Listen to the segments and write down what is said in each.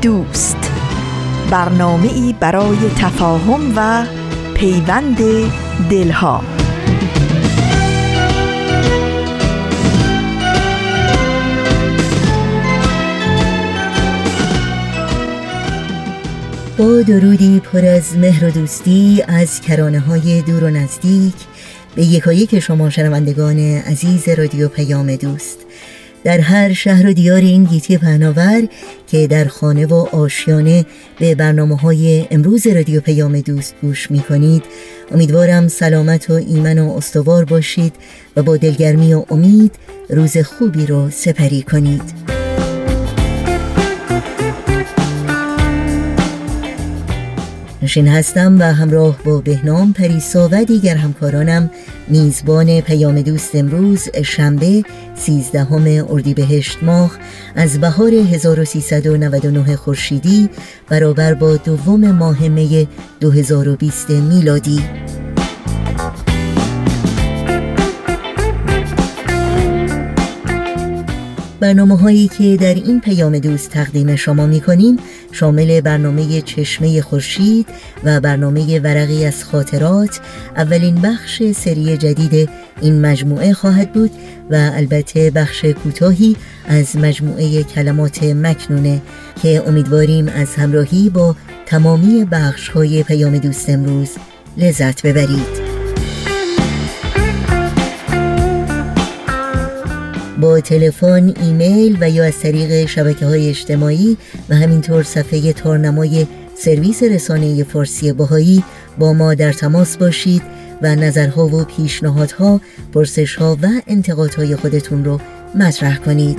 دوست. برنامه ای برای تفاهم و پیوند دلها. با درودی پر از مهر و دوستی از کرانه های دور و نزدیک به یکایک شما شنوندگان عزیز رادیو پیام دوست. در هر شهر و دیار این گیتی پهناور که در خانه و آشیانه به برنامه های امروز رادیو پیام دوست گوش می کنید امیدوارم سلامت و ایمن و استوار باشید و با دلگرمی و امید روز خوبی رو سپری کنید. نشین هستم و همراه با بهنام پریسا و دیگر همکارانم میزبان پیام دوست امروز شنبه 13 اردیبهشت ماه از بهار 1399 خورشیدی برابر با دوم ماه می 2020 میلادی. برنامه هایی که در این پیام دوست تقدیم شما می کنیم شامل برنامه چشمه خورشید و برنامه ورقی از خاطرات اولین بخش سری جدید این مجموعه خواهد بود و البته بخش کوتاهی از مجموعه کلمات مکنونه که امیدواریم از همراهی با تمامی بخش های پیام دوست امروز لذت ببرید. با تلفن، ایمیل و یا از طریق شبکه های اجتماعی و همینطور صفحه تارنمای سرویس رسانه فارسی باهایی با ما در تماس باشید و نظرها و پیشنهادها، پرسشها و انتقادهای خودتون رو مطرح کنید.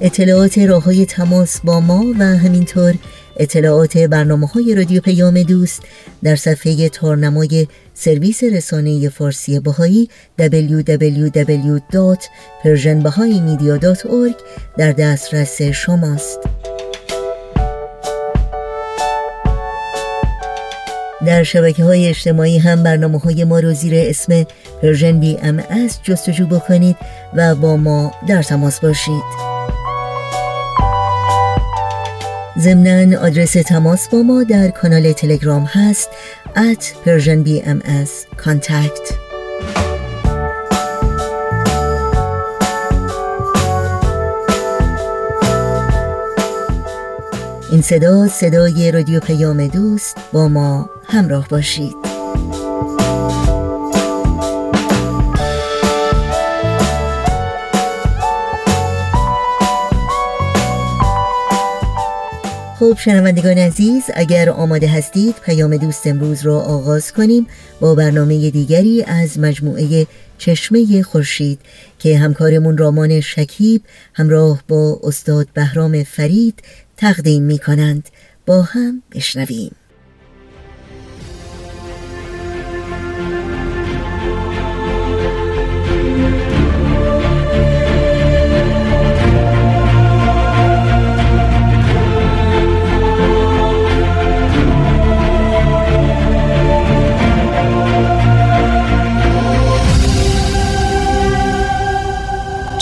اطلاعات راه های تماس با ما و همینطور اطلاعات برنامه های رادیو پیام دوست در صفحه تارنمای سرویس رسانه فارسی بهایی www.persianbahaimedia.org در دسترس شماست. در شبکه های اجتماعی هم برنامه های ما رو زیر اسم Persian BM جستجو بکنید و با ما در تماس باشید. ضمنا آدرس تماس با ما در کانال تلگرام هست at persianbms contact. این صدا صدای رادیو پیام دوست با ما همراه باشید. خب شنوندگان عزیز اگر آماده هستید پیام دوست امروز را آغاز کنیم با برنامه دیگری از مجموعه چشمه خورشید که همکارمون رامان شکیب همراه با استاد بهرام فرید تقدیم می کنند با هم بشنویم.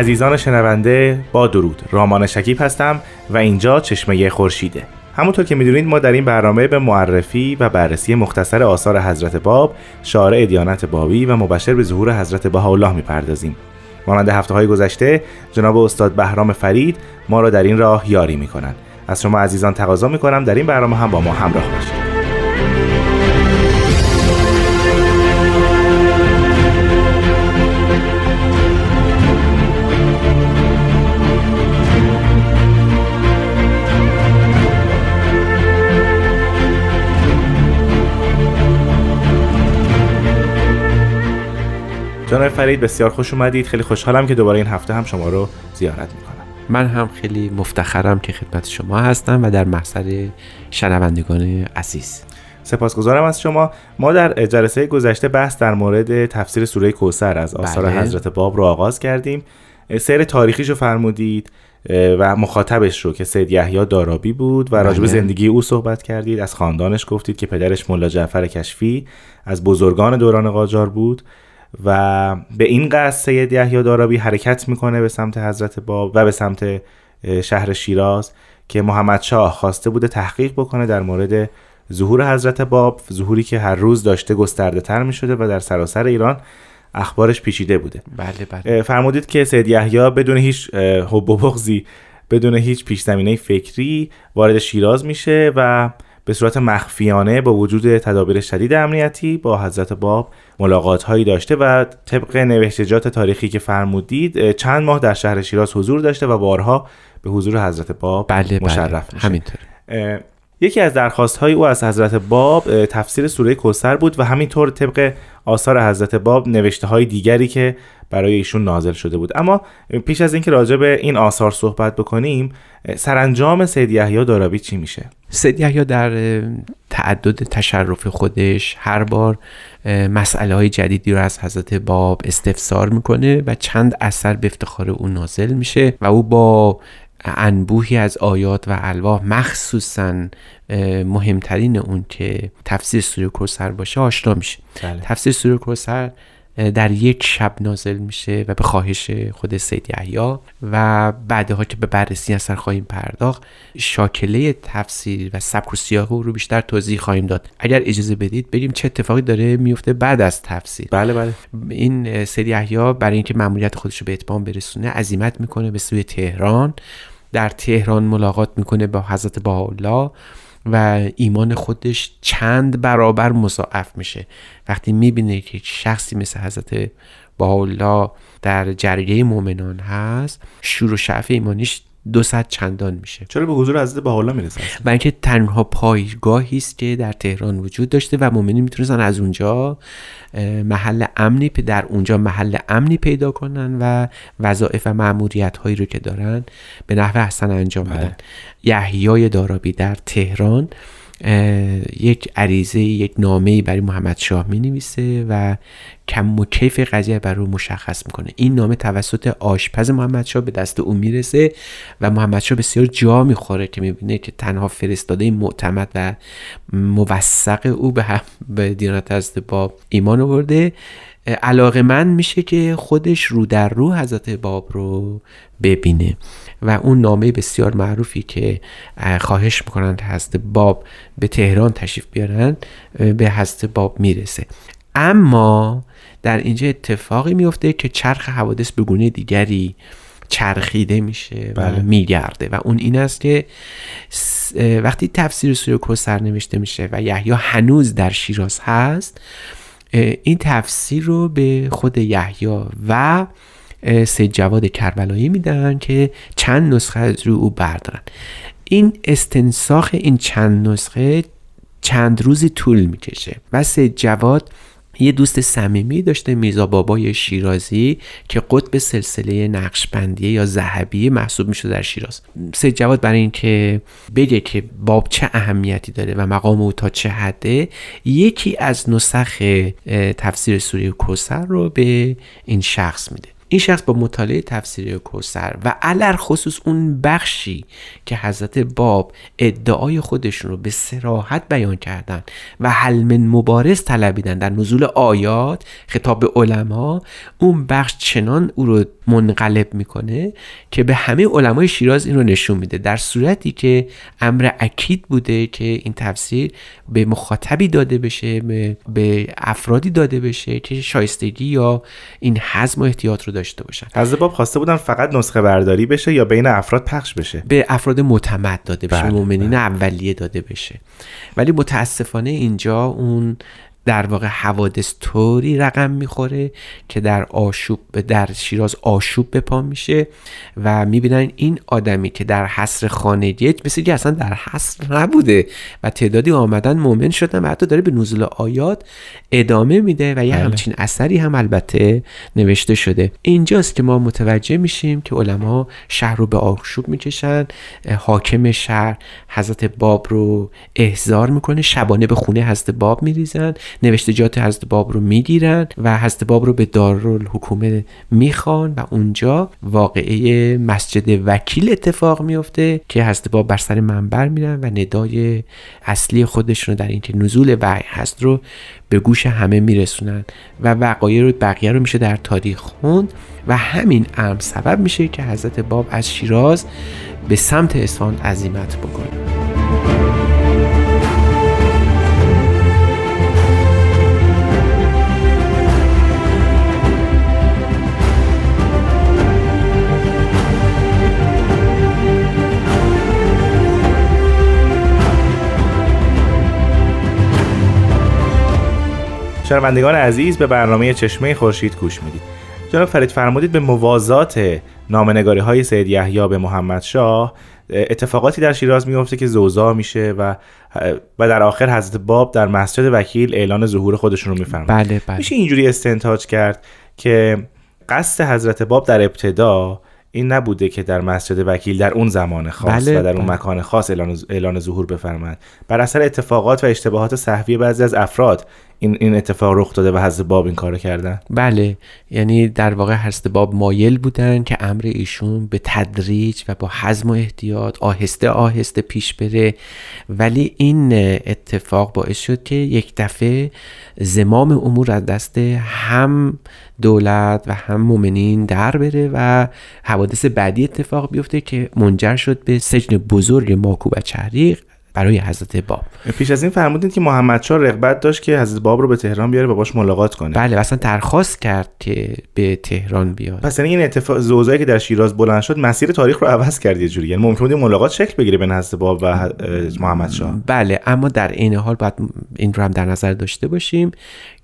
عزیزان شنونده با درود. رامان شکیب هستم و اینجا چشمه خورشیده. همونطور که می‌دونید ما در این برنامه به معرفی و بررسی مختصر آثار حضرت باب شارع دیانت بابی و مبشر به ظهور حضرت بهاءالله می‌پردازیم. مانند هفته های گذشته جناب استاد بهرام فرید ما را در این راه یاری می کنند از شما عزیزان تقاضا می کنم در این برنامه هم با ما همراه باشید. جناب فرید بسیار خوش اومدید. خیلی خوشحالم که دوباره این هفته هم شما رو زیارت می‌کنم. من هم خیلی مفتخرم که خدمت شما هستم و در محضر شنوندگان عزیز. سپاسگزارم از شما. ما در جلسه گذشته بحث در مورد تفسیر سوره کوسر از آثار بله. حضرت باب رو آغاز کردیم. سیر تاریخیش رو فرمودید و مخاطبش رو که سید یحیی دارابی بود و راجب بله. زندگی او صحبت کردید. از خاندانش گفتید که پدرش ملا جعفر کشفی از بزرگان دوران قاجار بود. و به این قصد سید یحیی دارابی حرکت می‌کنه به سمت حضرت باب و به سمت شهر شیراز که محمد شاه خواسته بوده تحقیق بکنه در مورد ظهور حضرت باب ظهوری که هر روز داشته گسترده تر می شده و در سراسر ایران اخبارش پیچیده بوده. بله بله. فرمودید که سید یحیی بدون هیچ حب و بغضی بدون هیچ پیش زمینه فکری وارد شیراز میشه و به صورت مخفیانه با وجود تدابیر شدید امنیتی با حضرت باب ملاقات هایی داشته و طبق نوشتجات تاریخی که فرمودید چند ماه در شهر شیراز حضور داشته و بارها به حضور حضرت باب بله مشرف بله همینطور یکی از درخواست های او از حضرت باب تفسیر سوره کوثر بود و همینطور طبق آثار حضرت باب نوشته های دیگری که برای ایشون نازل شده بود. اما پیش از اینکه راجع به این آثار صحبت بکنیم سرانجام سید یحیی دارابی چی میشه؟ سید یحیی در تعدد تشرف خودش هر بار مسئله های جدیدی رو از حضرت باب استفسار می‌کنه و چند اثر به افتخار او نازل میشه و او با انبوهی از آیات و الواح مخصوصا مهمترین اون که تفسیر سوره کوثر باشه آشنا میشه. بله. تفسیر سوره کوثر در یک شب نازل میشه و به خواهش خود سید یحیی و بعدها که به بررسی اثر خواهیم پرداخت شاکله تفسیر و سبک و سیاق او رو بیشتر توضیح خواهیم داد. اگر اجازه بدید بریم چه اتفاقی داره میفته بعد از تفسیر. بله بله. این سید یحیی برای اینکه مأموریت خودش رو به اتمام برسونه عزیمت می‌کنه به سوی تهران. در تهران ملاقات می‌کنه با حضرت بهاءالله. و ایمان خودش چند برابر مضاعف میشه. وقتی می‌بینه که شخصی مثل حضرت بهاءالله در جریه مؤمنان هست شور و شعف ایمانیش دو صد چندان میشه. چرا به حضور حضرت بهاءالله می‌رسه؟ برای اینکه تنها پایگاهی است که در تهران وجود داشته و مؤمنین می‌تونستن از اونجا محل امنی در اونجا محل امنی پیدا کنن و وظایف و مأموریت هایی رو که دارن به نحو احسن انجام بدن. یحیای دارابی در تهران یک عریضه یک نامه برای محمد شاه می نویسه و کم و کیف قضیه بر رو مشخص می‌کنه. این نامه توسط آشپز محمد شاه به دست او می‌رسه و محمد شاه بسیار جا می‌خوره که می‌بینه که تنها فرستاده معتمد و موثق او به, هم- به دیانت حضرت باب ایمان آورده. علاقه من میشه که خودش رو در رو حضرت باب رو ببینه. و اون نامه بسیار معروفی که اه، خواهش می‌کنند حضرت باب به تهران تشریف بیارن به حضرت باب می‌رسه. اما در اینجا اتفاقی میفته که چرخ حوادث به گونه دیگری چرخیده میشه و بله. میگرده. و اون این است که وقتی تفسیر سوره کوثر نوشته میشه و یحیی هنوز در شیراز هست این تفسیر رو به خود یحیی و سید جواد کربلایی میدن که چند نسخه از روی او بردارن. این استنساخ این چند نسخه چند روزی طول می‌کشه و سید جواد یه دوست صمیمی داشته میرزا بابای شیرازی که قطب سلسله نقشبندیه یا ذهبیه محسوب میشه در شیراز. سید جواد برای اینکه بگه که باب چه اهمیتی داره و مقام او تا چه حده یکی از نسخ تفسیر سوره کوثر رو به این شخص میده. این شخص با مطالعه تفسیر کوثر و علر خصوص اون بخشی که حضرت باب ادعای خودشون رو به سراحت بیان کردن و حل من مبارز طلبیدن در نزول آیات خطاب به علما اون بخش چنان او رو منقلب می‌کنه که به همه علمای شیراز این رو نشون میده. در صورتی که امر اکید بوده که این تفسیر به مخاطبی داده بشه به, افرادی داده بشه که شایستگی یا این حزم و احتیاط رو داشته باشن. حضرت باب خواسته بودن فقط نسخه برداری بشه یا بین افراد پخش بشه؟ به افراد معتمد داده بشه بله، مؤمنین اولیه داده بشه. ولی متاسفانه اینجا اون در واقع حوادث طوری رقم می‌خوره که در آشوب در شیراز آشوب به پا میشه و می‌بینن این آدمی که در حصر خانگی مثل که اصلا در حصر نبوده و تعدادی آمدن مؤمن شدن و حتی داره به نزول آیات ادامه میده و یه بله. همچین اثری هم البته نوشته شده اینجاست که ما متوجه میشیم که علما شهر رو به آشوب می‌کشن حاکم شهر حضرت باب رو احضار می‌کنه شبانه به خونه حضرت باب میریزن نوشتجات حضرت باب رو می‌گیرن و حضرت باب رو به دارالحکومه می‌خوان و اونجا واقعه مسجد وکیل اتفاق میفته که حضرت باب بر سر منبر میرن و ندای اصلی خودشون رو در اینکه نزول وحی هست رو به گوش همه میرسونن و وقایع رو بقیه رو میشه در تاریخ خوند و همین امر سبب میشه که حضرت باب از شیراز به سمت اصفهان عزیمت بکنه. شنوندگان عزیز به برنامه چشمه خورشید گوش می‌دید؟ جناب فرید فرمودید به موازات نامنگاری های سید یحیی به محمد شاه اتفاقاتی در شیراز میفته که زوزا میشه و و در آخر حضرت باب در مسجد وکیل اعلان ظهور خودشون رو میفرمایند بله بله. میشه اینجوری استنتاج کرد که قصد حضرت باب در ابتدا این نبوده که در مسجد وکیل در اون زمان خاص بله، و در اون بله. مکان خاص اعلان, اعلان ظهور بفرمایند بر اثر اتفاقات و اشتباهات صحوی بعضی از افراد این این اتفاق رخ داده و حضرت باب این کارو کردن؟ بله یعنی در واقع حضرت باب مایل بودن که امر ایشون به تدریج و با حزم و احتیاط آهسته آهسته پیش بره. ولی این اتفاق باعث شد که یک دفعه زمام امور از دست هم دولت و هم مؤمنین در بره و حوادث بعدی اتفاق بیفته که منجر شد به سجن بزرگ ماکو و چهریق برای حضرت باب. پیش از این فرمودید که محمد شاه رغبت داشت که حضرت باب رو به تهران بیاره و باش ملاقات کنه. بله و اصلا درخواست کرد که به تهران بیاد پس یعنی این اتفاق زوزایی که در شیراز بلند شد مسیر تاریخ رو عوض کرد یه جوری. یعنی ممکن بود ملاقات شکل بگیره بین حضرت باب و محمد شاه. بله اما در این حال باید این رو هم در نظر داشته باشیم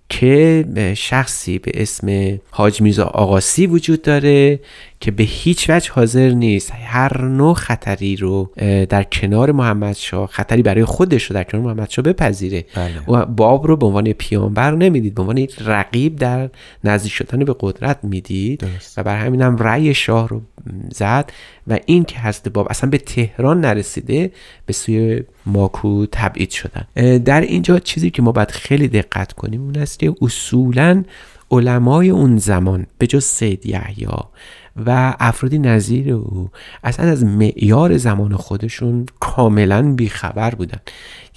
که شخصی به اسم حاج میرزا آقاسی وجود داره که به هیچ وجه حاضر نیست. هر نوع خطری رو در کنار محمد شاه خطری برای خودش رو در کنار محمد شاه بپذیره. بله. و باب رو به عنوان پیامبر نمی‌دید به عنوان یک رقیب در نزدیک شدن به قدرت می‌دید. درست. و بر همین هم رأی شاه رو زد. و این که هست باب اصلا به تهران نرسیده به سوی ماکو تبعید شدن. در اینجا چیزی که ما باید خیلی دقت کنیم اون است که اصولا علمای اون زمان به جز سید یحیی و افرادی نظیر او اصلا از معیار زمان خودشون کاملا بیخبر بودن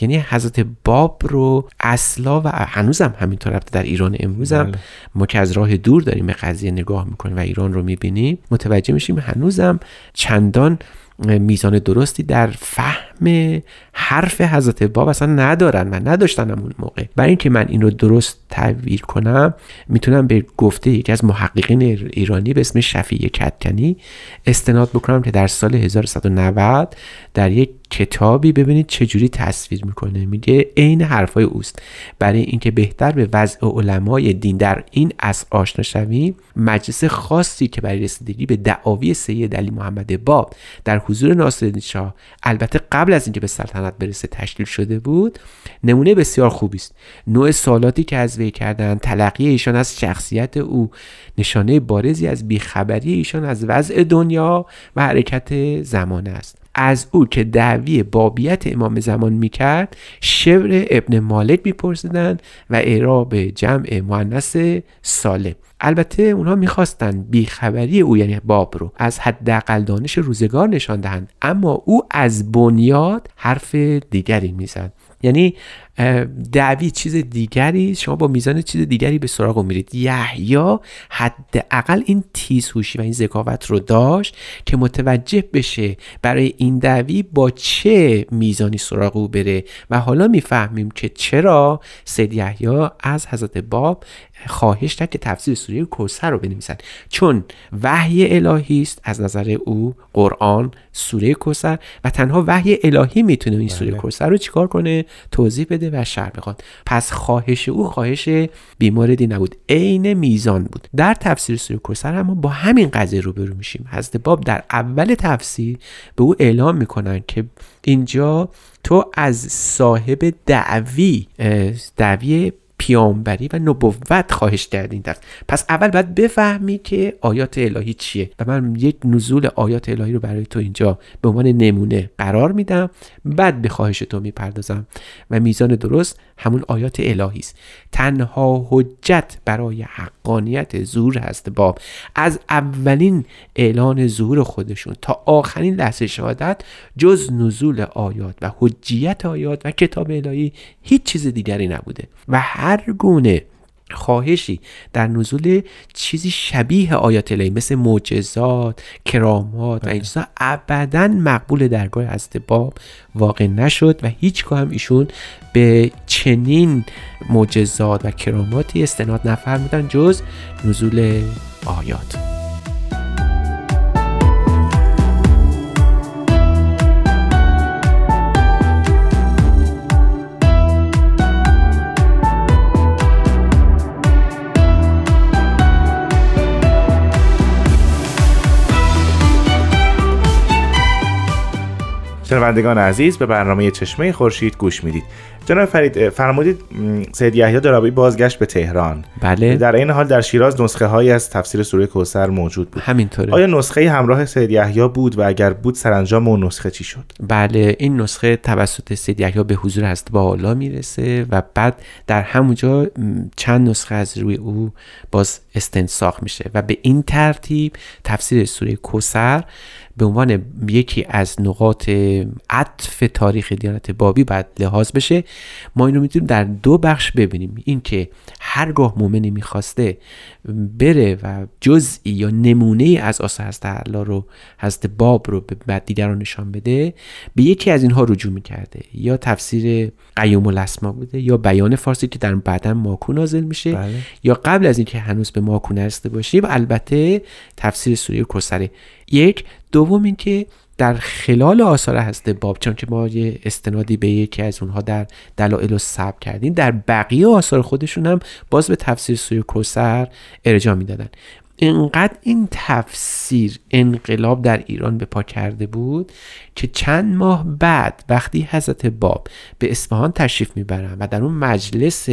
یعنی حضرت باب رو اصلا و هنوزم همینطور البته در ایران امروز هم بله. ما که از راه دور داریم به قضیه نگاه می‌کنیم و ایران رو می‌بینیم متوجه میشیم هنوزم چندان میزان درستی در فهم حرف حضرت باب اصلا ندارن. و نداشتن هم اون موقع. برای اینکه من این رو درست تعبیر کنم می‌تونم به گفته یکی از محققین ایرانی به اسم شفیع کتکنی استناد بکنم که در سال 1190 در یک کتابی ببینید چجوری تصویر می‌کنه. میگه عین حرفای اوست. برای اینکه بهتر به وضع علمای دین در این عصر آشنا شویم مجلس خاصی که برای رسیدگی به دعاوی سید علی محمد باب در حضور ناصرالدین شاه البته قبل از اینکه به سلطنت برسه تشکیل شده بود نمونه بسیار خوبی است نوع سوالاتی که از وی کردن تلقی ایشان از شخصیت او نشانه بارزی از بیخبری ایشان از وضع دنیا و حرکت زمانه است. از او که دعوی بابیت امام زمان می‌کرد شبر ابن مالک میپرسیدن و اعراب جمع مؤنث سالم. البته اونها می‌خواستن بیخبری او یعنی باب رو از حداقل دانش روزگار نشان دهند اما او از بنیاد حرف دیگری می‌زد. یعنی دعوی چیز دیگری شما با میزان چیز دیگری به سراغ میرید. یحیی حداقل این تیزهوشی و این ذکاوت رو داشت که متوجه بشه برای این دعوی با چه میزانی سراغ او بره. و حالا می‌فهمیم که چرا سید یحیی از حضرت باب خواهش کرد که تفسیر سوره کوثر رو بنویسن چون وحی الهی است از نظر او قرآن سوره کوثر و تنها وحی الهی می‌تونه این سوره بله. کوثر رو چیکار کنه؟ توضیح بده. و شرح بخواد پس خواهش او خواهش بیماردی نبود. عین میزان بود. در تفسیر سوره کوثر هم با همین قضیه روبرو میشیم. حضرت باب در اول تفسیر به او اعلام می‌کنن که اینجا تو از صاحب دعوی دعوی پیامبری و نبوت خواهش کردی این درس پس اول باید بفهمی که آیات الهی چیه. و من یک نزول آیات الهی رو برای تو اینجا به عنوان نمونه قرار میدم. بعد به خواهش تو می‌پردازم. و میزان درست همون آیات الهی است. تنها حجت برای حقانیت ظهور هست باب. از اولین اعلان ظهور خودشون تا آخرین لحظه شهادت جز نزول آیات و حجیت آیات و کتاب الهی هیچ چیز دیگری نبوده. و هر گونه خواهشی در نزول چیزی شبیه آیات الهی مثل معجزات کرامات و این چیزا ابدا مقبول درگاه حضرت باب واقع نشد و هیچگاه هم ایشون به چنین معجزات و کراماتی استناد نفرمودن جز نزول آیات. شنوندگان عزیز به برنامه چشمه خورشید گوش می‌دید. جناب فرید فرمودید سید یحیی دارابی بازگشت به تهران. بله. در این حال در شیراز نسخه هایی از تفسیر سوره کوثر موجود بود. همینطوره. آیا نسخه همراه سید یحیی بود و اگر بود سرانجام اون نسخه چی شد؟ بله این نسخه توسط سید یحیی به حضور هست بالا می‌رسه و بعد در همونجا چند نسخه از روی او باز استنساخ میشه و به این ترتیب تفسیر سوره کوسر به عنوان یکی از نقاط عطف تاریخ دیانت بابی باید لحاظ بشه ما این رو می‌تونیم در دو بخش ببینیم. اینکه هرگاه مؤمنی می‌خواسته بره و جزئی یا نمونه ای از آثار حضرت الله رو حضرت باب رو به دیگران نشان بده به یکی از اینها رجوع می‌کرده. یا تفسیر قیوم الاسما بوده یا بیان فارسی که در بعدا ماکو نازل میشه. بله. یا قبل از اینکه هنوز به ماکو نرسیده باشیم البته تفسیر سوره کوثر یک. دوم اینکه در خلال آثار هست باب چون که ما یه استنادی به یکی از اونها در دلایل سب کردیم در بقیه آثار خودشون هم باز به تفسیر سوره کوثر ارجاع می‌دادن. اینقدر این تفسیر انقلاب در ایران به پا کرده بود که چند ماه بعد وقتی حضرت باب به اصفهان تشریف می‌برن و در اون مجلس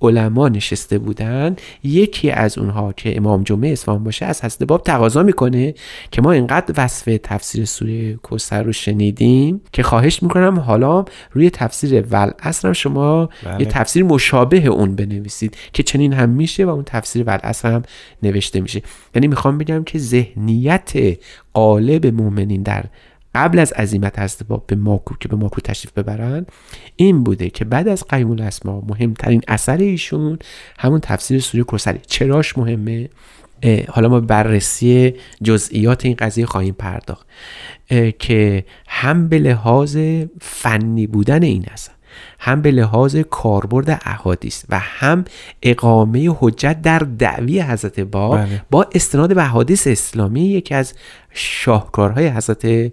علما نشسته بودن یکی از اونها که امام جمعه اصفهان باشه از حضرت باب تقاضا می‌کنه که ما اینقدر وصف تفسیر سوره کوثر رو شنیدیم که خواهش می‌کنم حالا روی تفسیر ولعصر هم شما بله. یه تفسیر مشابه اون بنویسید که چنین هم میشه و اون تفسیر ولعصر هم نوشته میشه یعنی می‌خوام بگم که ذهنیت قالب مؤمنین در قبل از عزیمت هست با به ماکو که به ماکو تشریف ببرن این بوده که بعد از قیوم الاسما مهمترین اثر ایشون همون تفسیر سوره کوثری چراش مهمه؟ حالا ما بررسی جزئیات این قضیه خواهیم پرداخت. که هم به لحاظ فنی بودن این اثر. هم به لحاظ کاربرد احادیث و هم اقامه حجت در دعوی حضرت باب بله. با استناد به احادیث اسلامی یکی از شاهکارهای حضرت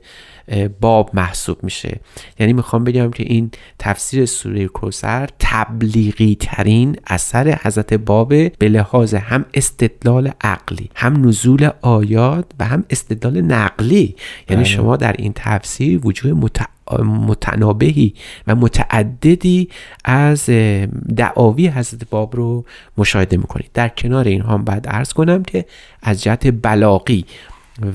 باب محسوب میشه. یعنی می‌خوام بگم که این تفسیر سوره کوثر تبلیغی ترین اثر حضرت باب به لحاظ هم استدلال عقلی هم نزول آیات و هم استدلال نقلی. یعنی بله. شما در این تفسیر وجود مت... متنابهی و متعددی از دعاوی حضرت باب رو مشاهده می‌کنید. در کنار این هم باید ارز کنم که از جهت بلاغی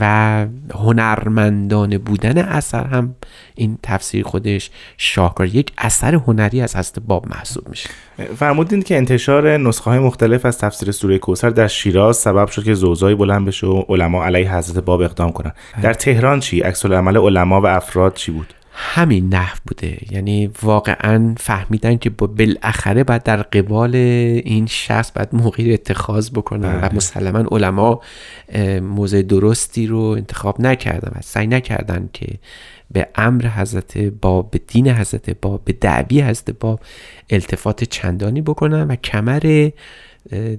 و هنرمندانه بودن اثر هم این تفسیر خودش شاهکار. یک اثر هنری از حضرت باب محسوب میشه. فرمودین که انتشار نسخه های مختلف از تفسیر سوره کوثر در شیراز سبب شد که زوزایی بلند بشه و علما علیه حضرت باب اقدام کنن در تهران چی؟ عکس العمل علما و افراد چی بود؟ همین نحو بوده یعنی واقعا فهمیدن که با بالاخره باید در قبال این شخص باید موقعی اتخاذ بکنن و بله. مسلما علما موضع درستی رو انتخاب نکردن و سعی نکردن که به امر حضرت باب به دین حضرت باب به دعوی حضرت باب التفات چندانی بکنن و کمر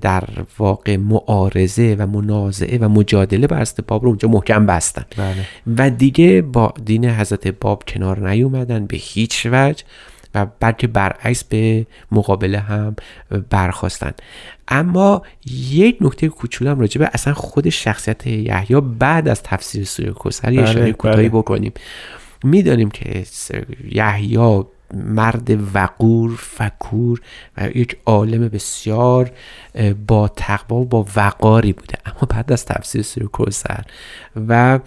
در واقع معارضه و منازعه و مجادله بر حضرت باب رو اونجا محکم بستن. بله. و دیگه با دین حضرت باب کنار نیومدن به هیچ وجه و بلکه برعکس به مقابله هم برخواستن اما یک نکته کوچولو هم راجع به اصلا خود شخصیت یحیی بعد از تفسیر سوره کوثر یه بله، اشاره کوتاهی بله. بکنیم. می‌دانیم که یحیی مرد وقور فکور و یک عالم بسیار با تقوا و با وقاری بوده. اما بعد از تفسیر سوره کوثر و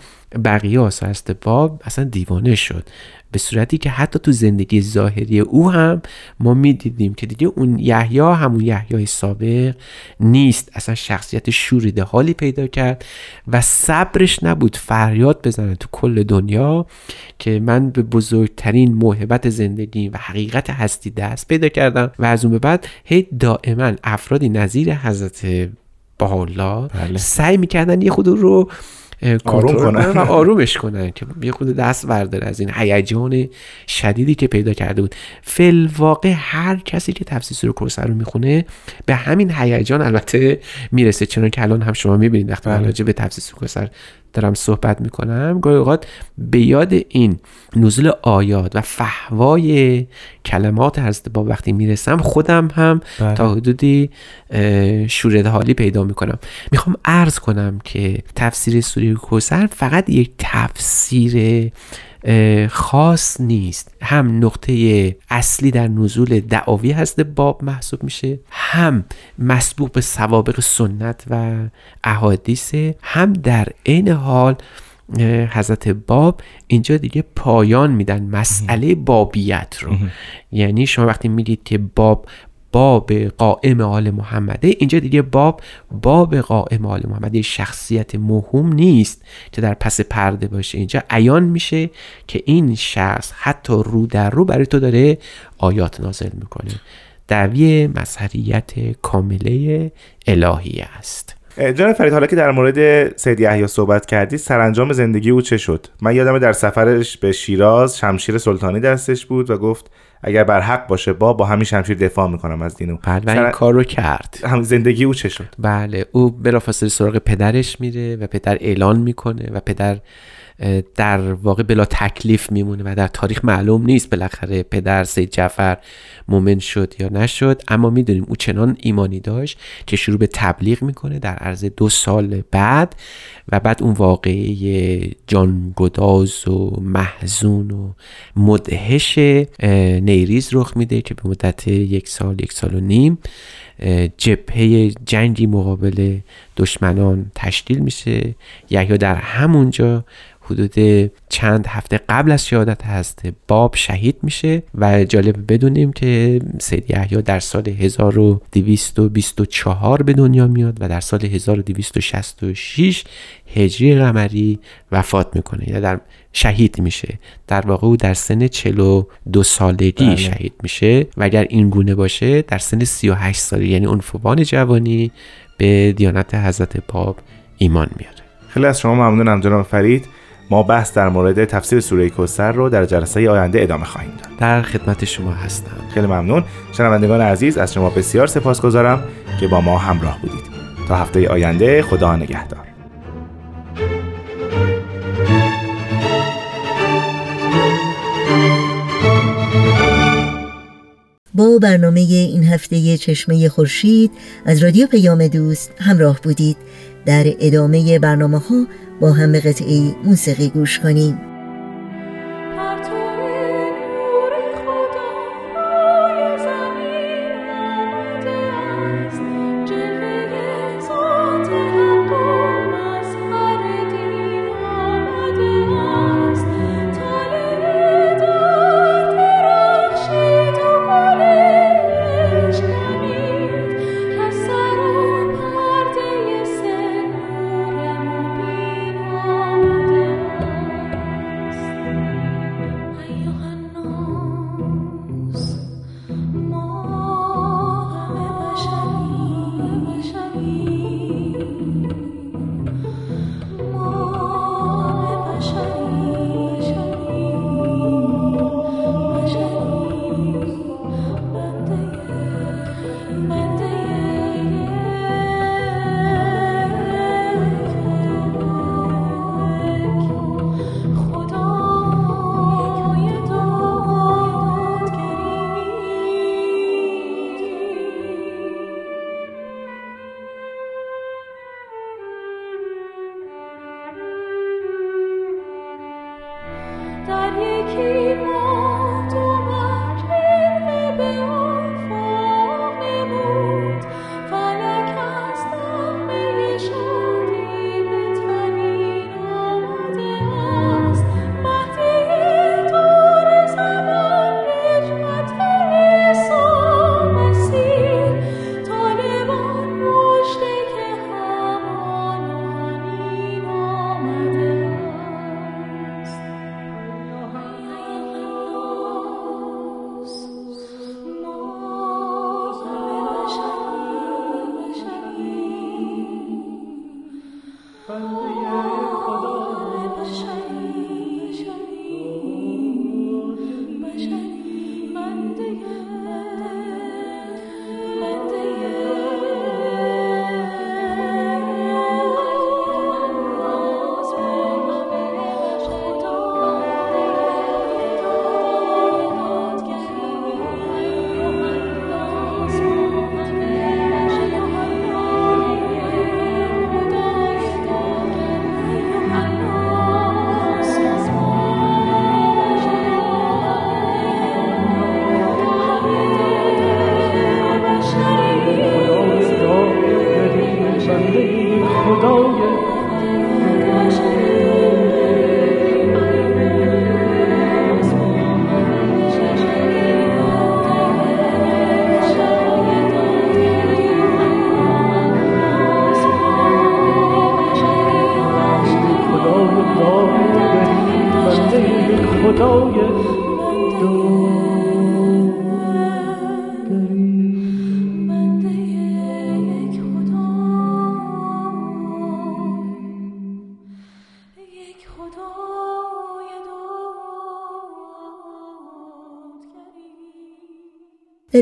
بقیه آثار باب اصلا دیوانه شد. به صورتی که حتی تو زندگی ظاهری او هم ما می‌دیدیم که دیگه اون یحیی همون یحیای سابق نیست اصلا شخصیت شوریده حالی پیدا کرد و صبرش نبود فریاد بزنه تو کل دنیا که من به بزرگترین موهبت زندگی و حقیقت هستی دست پیدا کردم و از اون به بعد هی دائما افرادی نظیر حضرت بالا بله. سعی می‌کردن یه خود رو کنترل کنن. و آرومش کنن که یه خود دست برداره از این هیجان شدیدی که پیدا کرده بود فل واقع هر کسی که تفسیر سوره کوثر رو می‌خونه به همین هیجان البته می‌رسه چون که الان هم شما می‌بینید وقتی بله. راجع به تفسیر سوره کوثر دارم صحبت می‌کنم گاهی اوقات به یاد این نزول آیات و فهوای کلمات حضرت باب وقتی می‌رسم خودم هم بله. تا حدودی اه، شورده حالی پیدا می‌کنم می‌خوام عرض کنم که تفسیر سوره کوثر فقط یک تفسیر خاص نیست. هم نقطه اصلی در نزول دعاوی هست باب محسوب میشه. هم مسبوق به سوابق سنت و احادیث. هم در عین حال حضرت باب اینجا دیگه پایان میدن مسئله بابیت رو. یعنی شما وقتی میگید که باب باب قائم آل محمده. اینجا دیگه باب باب قائم آل محمده شخصیت مهم نیست که در پس پرده باشه. اینجا عیان میشه که این شخص حتی رو در رو برای تو داره آیات نازل می‌کنه. دعوی مظهریت کامله الهی است. جناب فرید حالا که در مورد سید یحیی صحبت کردی سرانجام زندگی او چه شد؟ من یادم در سفرش به شیراز شمشیر سلطانی دستش بود و گفت اگر بر حق باشه با با همین شمشیر دفاع می‌کنم از دین او سر- این کار رو کرد. هم زندگی او چه شد؟ بله او بلافاصله سراغ پدرش میره و پدر اعلان می‌کنه و پدر در واقع بلا تکلیف میمونه و در تاریخ معلوم نیست بالاخره پدر سید جعفر مومن شد یا نشد. اما می‌دونیم او چنان ایمانی داشت که شروع به تبلیغ می‌کنه در عرض دو سال بعد و بعد اون واقعه جانگداز و محزون و مدهش نیریز رخ میده که به مدت یک سال یک سال و نیم جبهه جنگی مقابل دشمنان تشکیل میشه. یحیی در همونجا حدود چند هفته قبل از شهادت هست. باب شهید میشه و جالب بدونیم که سید یحیی در سال 1224 به دنیا میاد و در سال 1266 هجری قمری وفات می‌کنه. یا در شهید میشه. در واقع او در سن 42 سالگی بله. شهید میشه و اگر این گونه باشه در سن 38 سالگی یعنی عنفوان جوانی به دیانت حضرت باب ایمان میاره. خیلی از شما ممنونم جناب فرید. ما بحث در مورد تفسیر سوره کوثر رو در جلسه آینده ادامه خواهیم داد. در خدمت شما هستم. خیلی ممنون. شنوندگان عزیز از شما بسیار سپاسگزارم که با ما همراه بودید. تا هفته آینده خدا نگهدار. با برنامه این هفته چشمه خورشید از رادیو پیام دوست همراه بودید. در ادامه برنامه ها با هم به قطعه موسیقی گوش کنیم.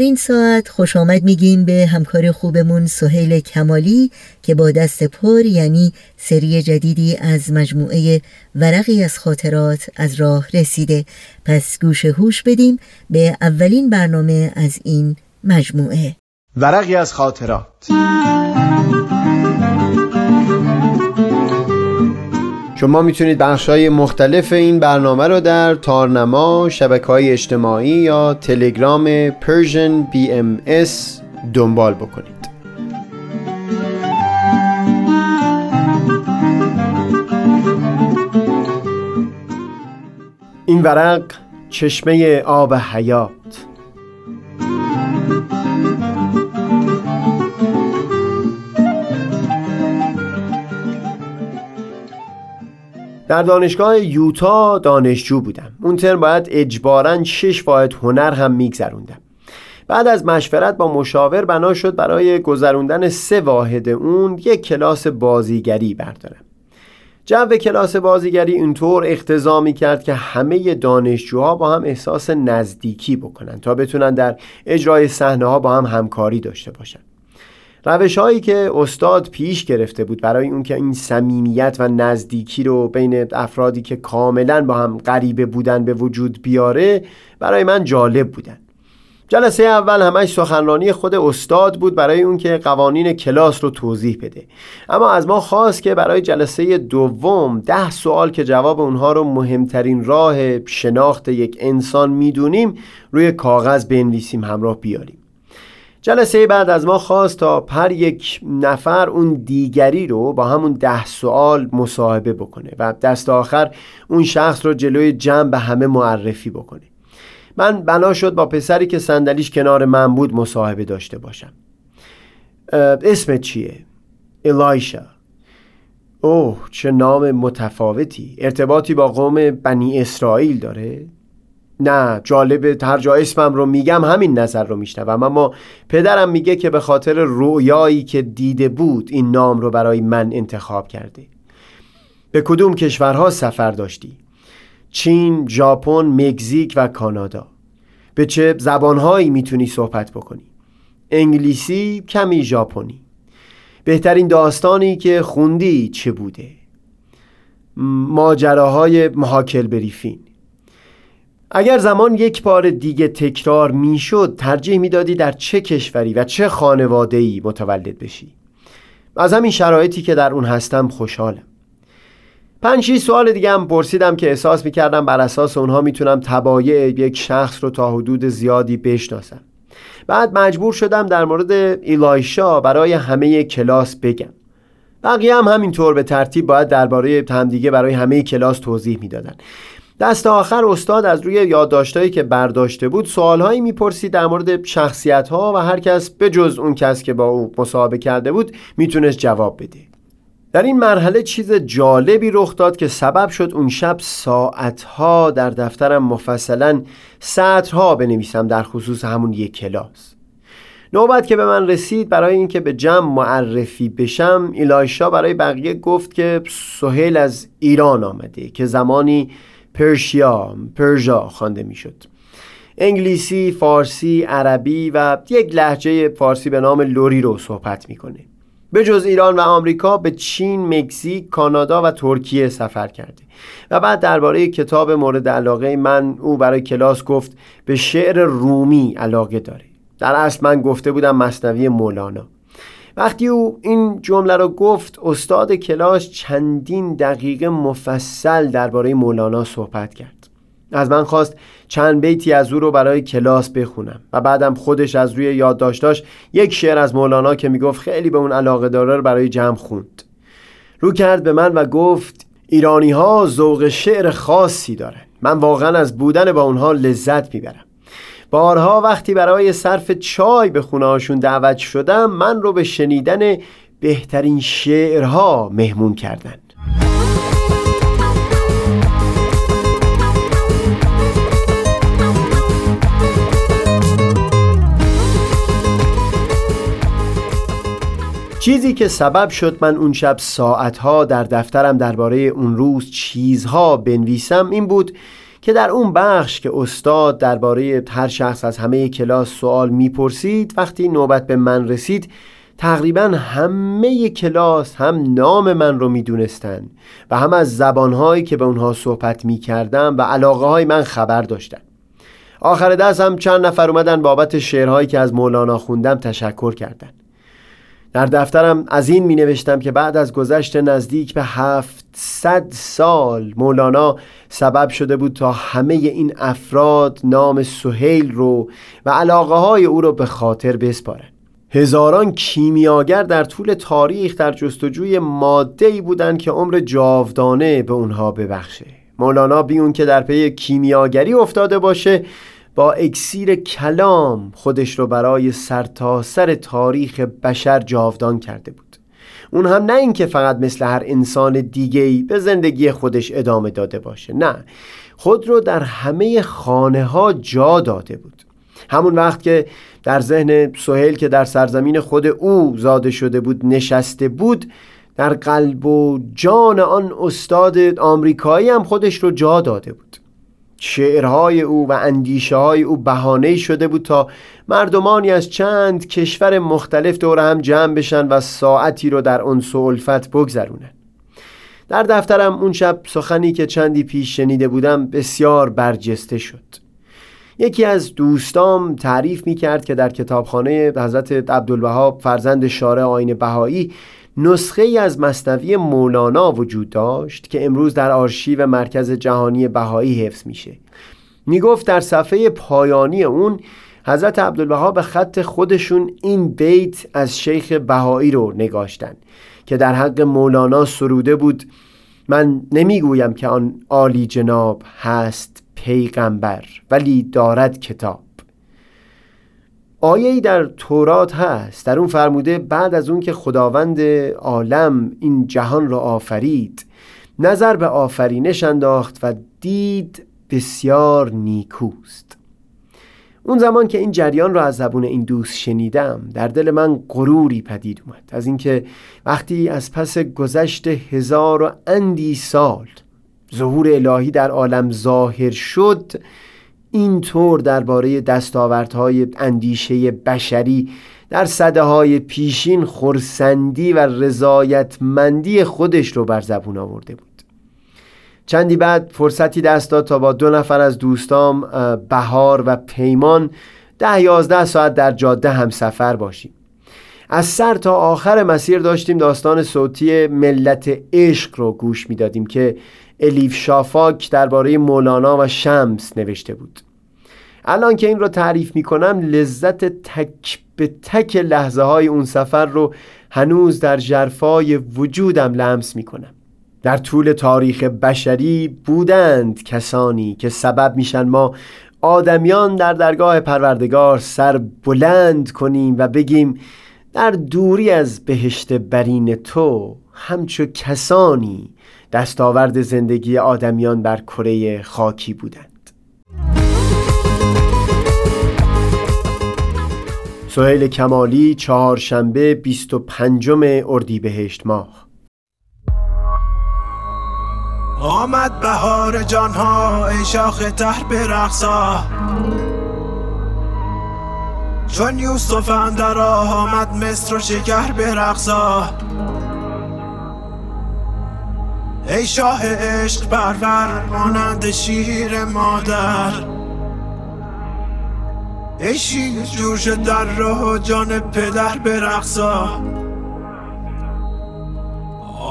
این ساعت خوش آمد میگیم به همکار خوبمون سهیل کمالی که با دست پر یعنی سری جدیدی از مجموعه ورقی از خاطرات از راه رسیده. پس گوش هوش بدیم به اولین برنامه از این مجموعه. ورقی از خاطرات. شما می‌تونید بخش های مختلف این برنامه رو در تارنما، شبکه های اجتماعی یا تلگرام Persian BMS دنبال بکنید. این ورق چشمه آب حیات. در دانشگاه یوتا دانشجو بودم. اون ترم باید اجبارا شش واحد هنر هم میگذروندم. بعد از مشورت با مشاور بنا شد برای گذروندن سه واحد اون یک کلاس بازیگری بردارم. جو کلاس بازیگری اینطور اقتضا می کرد که همه دانشجوها با هم احساس نزدیکی بکنن تا بتونن در اجرای صحنه ها با هم همکاری داشته باشن. روش هایی که استاد پیش گرفته بود برای اون که این صمیمیت و نزدیکی رو بین افرادی که کاملا با هم غریبه بودن به وجود بیاره برای من جالب بودن. جلسه اول همش سخنرانی خود استاد بود برای اون که قوانین کلاس رو توضیح بده. اما از ما خواست که برای جلسه دوم ده سوال که جواب اونها رو مهمترین راه شناخت یک انسان می‌دونیم روی کاغذ بنویسیم همراه بیاریم. جلسه بعد از ما خواست تا هر یک نفر اون دیگری رو با همون ده سوال مصاحبه بکنه و دست آخر اون شخص رو جلوی جمع به همه معرفی بکنه من بنا شد با پسری که صندلیش کنار من بود مصاحبه داشته باشم اسمت چیه؟ الایشا اوه چه نام متفاوتی ارتباطی با قوم بنی اسرائیل داره؟ نه جالب هر جا اسمم رو میگم همین نظر رو میشنوم اما پدرم میگه که به خاطر رویایی که دیده بود این نام رو برای من انتخاب کرده به کدوم کشورها سفر داشتی؟ چین، ژاپن، مکزیک و کانادا به چه زبانهایی می‌تونی صحبت بکنی؟ انگلیسی، کمی ژاپنی بهترین داستانی که خوندی چه بوده؟ ماجراهای محاکل بریفین اگر زمان یک بار دیگه تکرار می‌شد ترجیح می‌دادی در چه کشوری و چه خانواده متولد بشی. از همین شرایطی که در اون هستم خوشحالم. پنج سوال دیگه هم پرسیدم که احساس می‌کردم بر اساس اونها می‌تونم تبایع یک شخص رو تا حدود زیادی بشناسم. بعد مجبور شدم در مورد ایلایشا برای همه کلاس بگم. بقیه هم همینطور به ترتیب باید درباره همدیگه برای همه کلاس توضیح می‌دادن. دست آخر استاد از روی یادداشتهایی که برداشته بود سوالهایی می‌پرسید در مورد شخصیت ها و هر کس به جز اون کس که با او مصاحبه کرده بود می‌تونست جواب بده. در این مرحله چیز جالبی رخ داد که سبب شد اون شب ساعتها در دفترم مفصلا سطرها بنویسم در خصوص همون یک کلاس. نوبت که به من رسید برای اینکه به جمع معرفی بشم ایلایشا برای بقیه گفت که سهیل از ایران آمده که زمانی پرشیا پرژا خوانده می‌شد. انگلیسی، فارسی، عربی و یک لحجه فارسی به نام لوری رو صحبت می‌کنه. به جز ایران و آمریکا به چین، مکزیک، کانادا و ترکیه سفر کرده. و بعد درباره کتاب مورد علاقه من او برای کلاس گفت به شعر رومی علاقه داره. در اصل من گفته بودم مصنوی مولانا. وقتی او این جمله را گفت استاد کلاس چندین دقیقه مفصل درباره مولانا صحبت کرد. از من خواست چند بیتی از او رو برای کلاس بخونم و بعدم خودش از روی یادداشتاش یک شعر از مولانا که می‌گفت خیلی به اون علاقه داره رو برای جمع خوند. رو کرد به من و گفت ایرانی ها ذوق شعر خاصی دارن. من واقعا از بودن با اونها لذت می‌برم. بارها وقتی برای صرف چای به خونهاشون دعوت شدم من رو به شنیدن بهترین شعرها مهمون کردن. چیزی که سبب شد من اون شب ساعتها در دفترم درباره اون روز چیزها بنویسم این بود که در اون بخش که استاد درباره هر شخص از همه کلاس سوال می‌پرسید وقتی نوبت به من رسید تقریبا همه کلاس هم نام من رو می‌دونستن و هم از زبانهایی که به اونها صحبت می‌کردم و علاقه های من خبر داشتن آخر دست هم چند نفر اومدن بابت شعرهایی که از مولانا خوندم تشکر کردند. در دفترم از این می نوشتم که بعد از گذشت نزدیک به هفتصد سال مولانا سبب شده بود تا همه این افراد نام سهیل رو و علاقه های او رو به خاطر بسپارن. هزاران کیمیاگر در طول تاریخ در جستجوی ماده ای بودند که عمر جاودانه به اونها ببخشه. مولانا بی اون که در پی کیمیاگری افتاده باشه با اکسیر کلام خودش رو برای سرتاسر سر تاریخ بشر جاودان کرده بود. اون هم نه اینکه فقط مثل هر انسان دیگهی به زندگی خودش ادامه داده باشه نه. خود رو در همه خانه ها جا داده بود. همون وقت که در ذهن سهیل که در سرزمین خود او زاده شده بود نشسته بود در قلب و جان آن استاد آمریکایی هم خودش رو جا داده بود. شعرهای او و اندیشه های او بهانه شده بود تا مردمانی از چند کشور مختلف دور هم جمع بشن و ساعتی رو در اون الفت بگذرونن. در دفترم اون شب سخنی که چندی پیش شنیده بودم بسیار برجسته شد. یکی از دوستام تعریف می کرد که در کتابخانه حضرت عبدالوهاب فرزند شارع آین بهایی نسخه ای از مصنوی مولانا وجود داشت که امروز در آرشیو مرکز جهانی بهایی حفظ میشه. می‌گفت در صفحه پایانی اون حضرت عبدالبها به خط خودشون این بیت از شیخ بهایی رو نگاشتن که در حق مولانا سروده بود. من نمی‌گویم که آن عالی جناب هست پیغمبر ولی دارد کتاب. آیه در تورات هست. در اون فرموده بعد از اون که خداوند عالم این جهان را آفرید نظر به آفرینش انداخت و دید بسیار نیکوست. اون زمان که این جریان را از زبون این دوست شنیدم در دل من غروری پدید اومد. از اینکه وقتی از پس گذشت هزار و اندی سال ظهور الهی در عالم ظاهر شد اینطور درباره دستاوردهای اندیشه بشری در صده های پیشین خورسندی و رضایتمندی خودش رو بر زبون آورده بود. چندی بعد فرصتی دست داد تا با دو نفر از دوستام بهار و پیمان ده یازده ساعت در جاده هم سفر باشیم. از سر تا آخر مسیر داشتیم داستان صوتی ملت عشق رو گوش می‌دادیم که الیف شافاک درباره مولانا و شمس نوشته بود. الان که این رو تعریف می‌کنم لذت تک به تک لحظه های اون سفر رو هنوز در جرفای وجودم لمس می‌کنم. در طول تاریخ بشری بودند کسانی که سبب میشن ما آدمیان در درگاه پروردگار سر بلند کنیم و بگیم در دوری از بهشت برین تو همچو کسانی دستاورد زندگی آدمیان بر کره خاکی بودند. سهیل کمالی چهارشنبه 25 اردیبهشت ماه. آمد بهار جانها ای شاخ تر برقصا. چون یوسف اندر آمد مصر و شکر برقصا. ای شاه عشق برور مانند شیر مادر. ای شیر جوش در راه جان پدر برقصا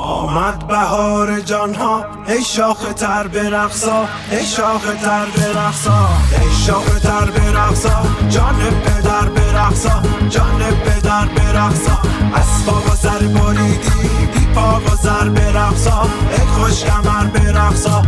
آمد بهار جانها ای شاخ تر برقصا ای شاخ تر برقصا ای شاخ تر برقصا جان پدر برقصا جان پدر برقصا اسباب و سر بریدی بی پا و سر برقصا خوش کمر برقصا.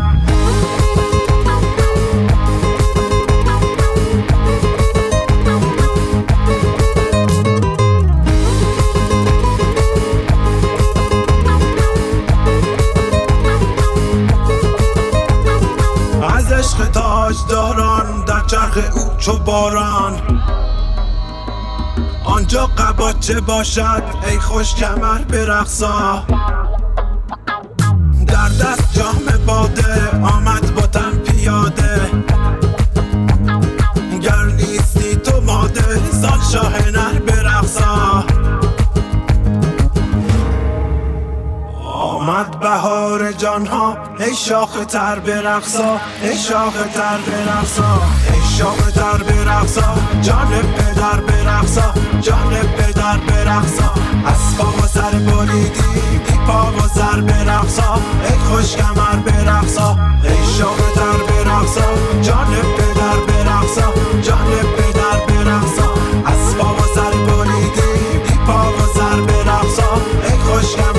داران در چرخ او چو باران. آنجا قباچه باشد ای خوش کمر برقصا. باده آمد با تن پیاده. گر نیستی تو ماده سال شاه نر برقصا. آمد بهار جان ها ای شاخ تر برقصا ای شاخ تر برقصا. شاخ تر برقصا. جان پدر برقصا جان پدر برقصا. اسبا و سر بریدی بی پا و سر برقصا. ای خوش کمر برقصا. ای شاخ تر برقصا. جان پدر برقصا جان پدر برقصا. اسبا و سر بریدی بی پا و سر برقصا. ای خوش کمر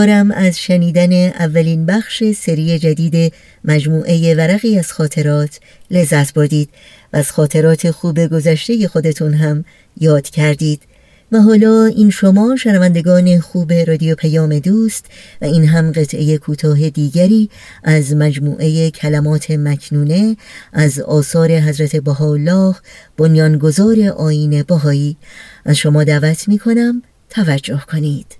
امیدوارم از شنیدن اولین بخش سری جدید مجموعه ورقی از خاطرات لذت بردید و از خاطرات خوب گذشته خودتون هم یاد کردید. و حالا این شما شنوندگان خوب رادیو پیام دوست و این هم قطعه کوتاه دیگری از مجموعه کلمات مکنونه از آثار حضرت بهاءالله بنیانگذار آیین بهایی. از شما دعوت می کنم توجه کنید.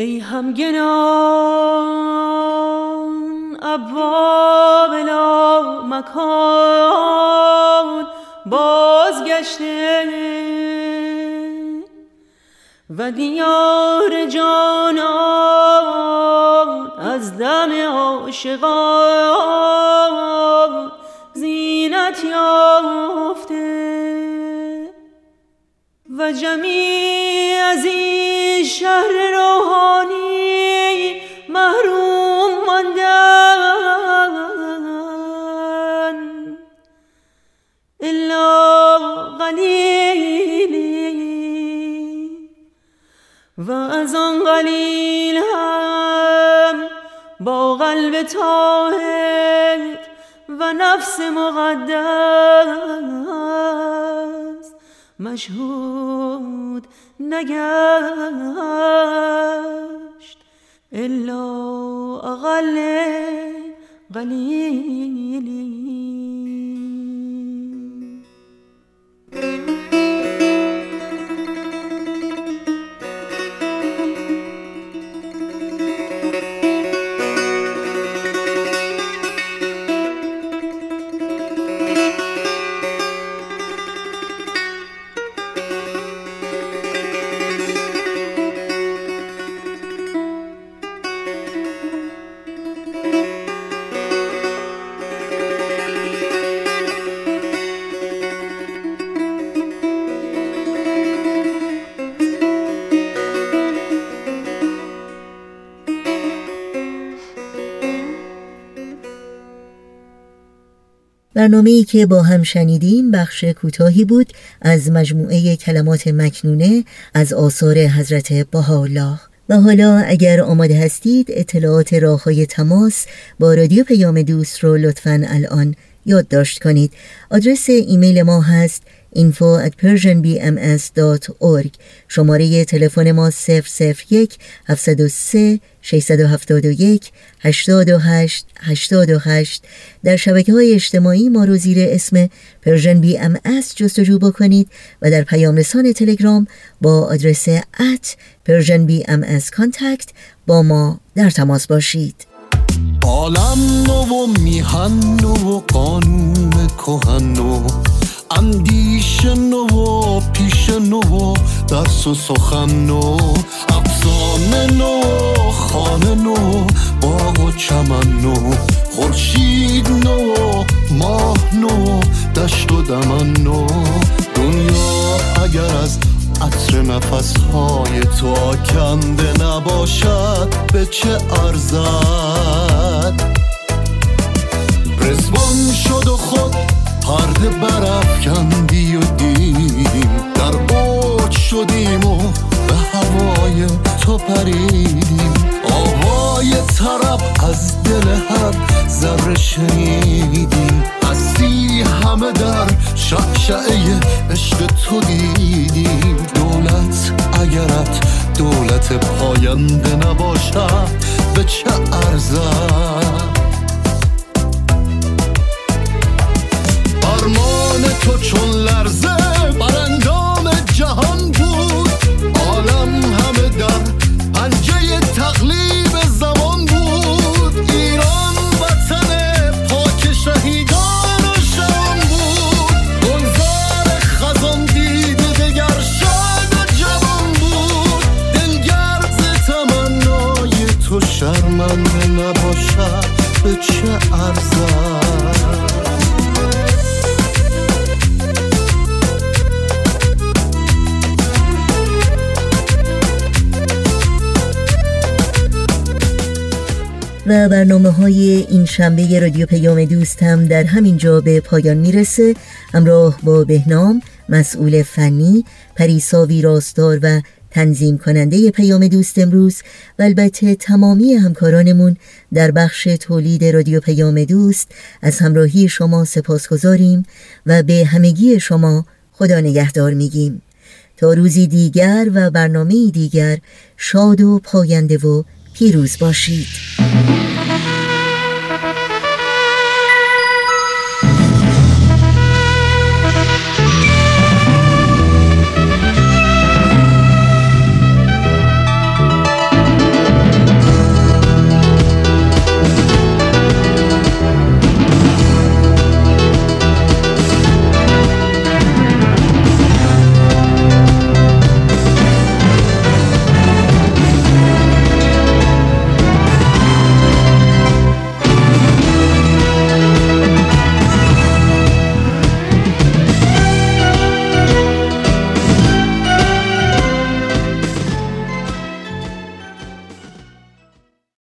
ای همگنان ابواب لا مکان بازگشته و دیار جانان از دم عاشقان زینت یافته و جمیع از این شهر روحانی طاهر و نفس مقدس. مشهود نگشت. الا اقل قلیلی. برنامه‌ای که با هم شنیدیم بخش کوتاهی بود از مجموعه کلمات مکنونه از آثار حضرت بهاءالله. و حالا اگر آماده هستید اطلاعات راه های تماس با رادیو پیام دوست رو لطفا الان یادداشت کنید. آدرس ایمیل ما هست info at persianbms.org شماره تلفن ما 001 703 671 828 828 در شبکه های اجتماعی ما رو زیر اسم Persian BM جستجو بکنید و در پیام رسان تلگرام با آدرس at Persian BM با ما در تماس باشید. عالم نو و میهن نو و قانون کهن نو. اندیش نو پیش نو و درس و سخن نو افسانه نو خانه نو باغ و چمن نو خورشید نو ماه نو دشت و دمن نو دنیا اگر از عطر نفس های تو آکنده نباشد به چه ارزد؟ رزوان شد و خود پرده برافکندی و دیدیم در اوج شدیم و به هوای تو پریدیم آوای طرب از دل هر ذره شنیدیم هستی همه در شعشعه عشق تو دیدیم دولت اگرت دولت پاینده نباشد به چه ارزد؟ فرمان تو و برنامه های این شنبه رادیو پیام دوست هم در همین جا به پایان می‌رسه. همراه با بهنام مسئول فنی پریسا ویراستار و تنظیم کننده پیام دوست امروز و البته تمامی همکارانمون در بخش تولید رادیو پیام دوست از همراهی شما سپاس گذاریم و به همگی شما خدا نگهدار میگیم. تا روزی دیگر و برنامه دیگر شاد و پاینده و پیروز باشید.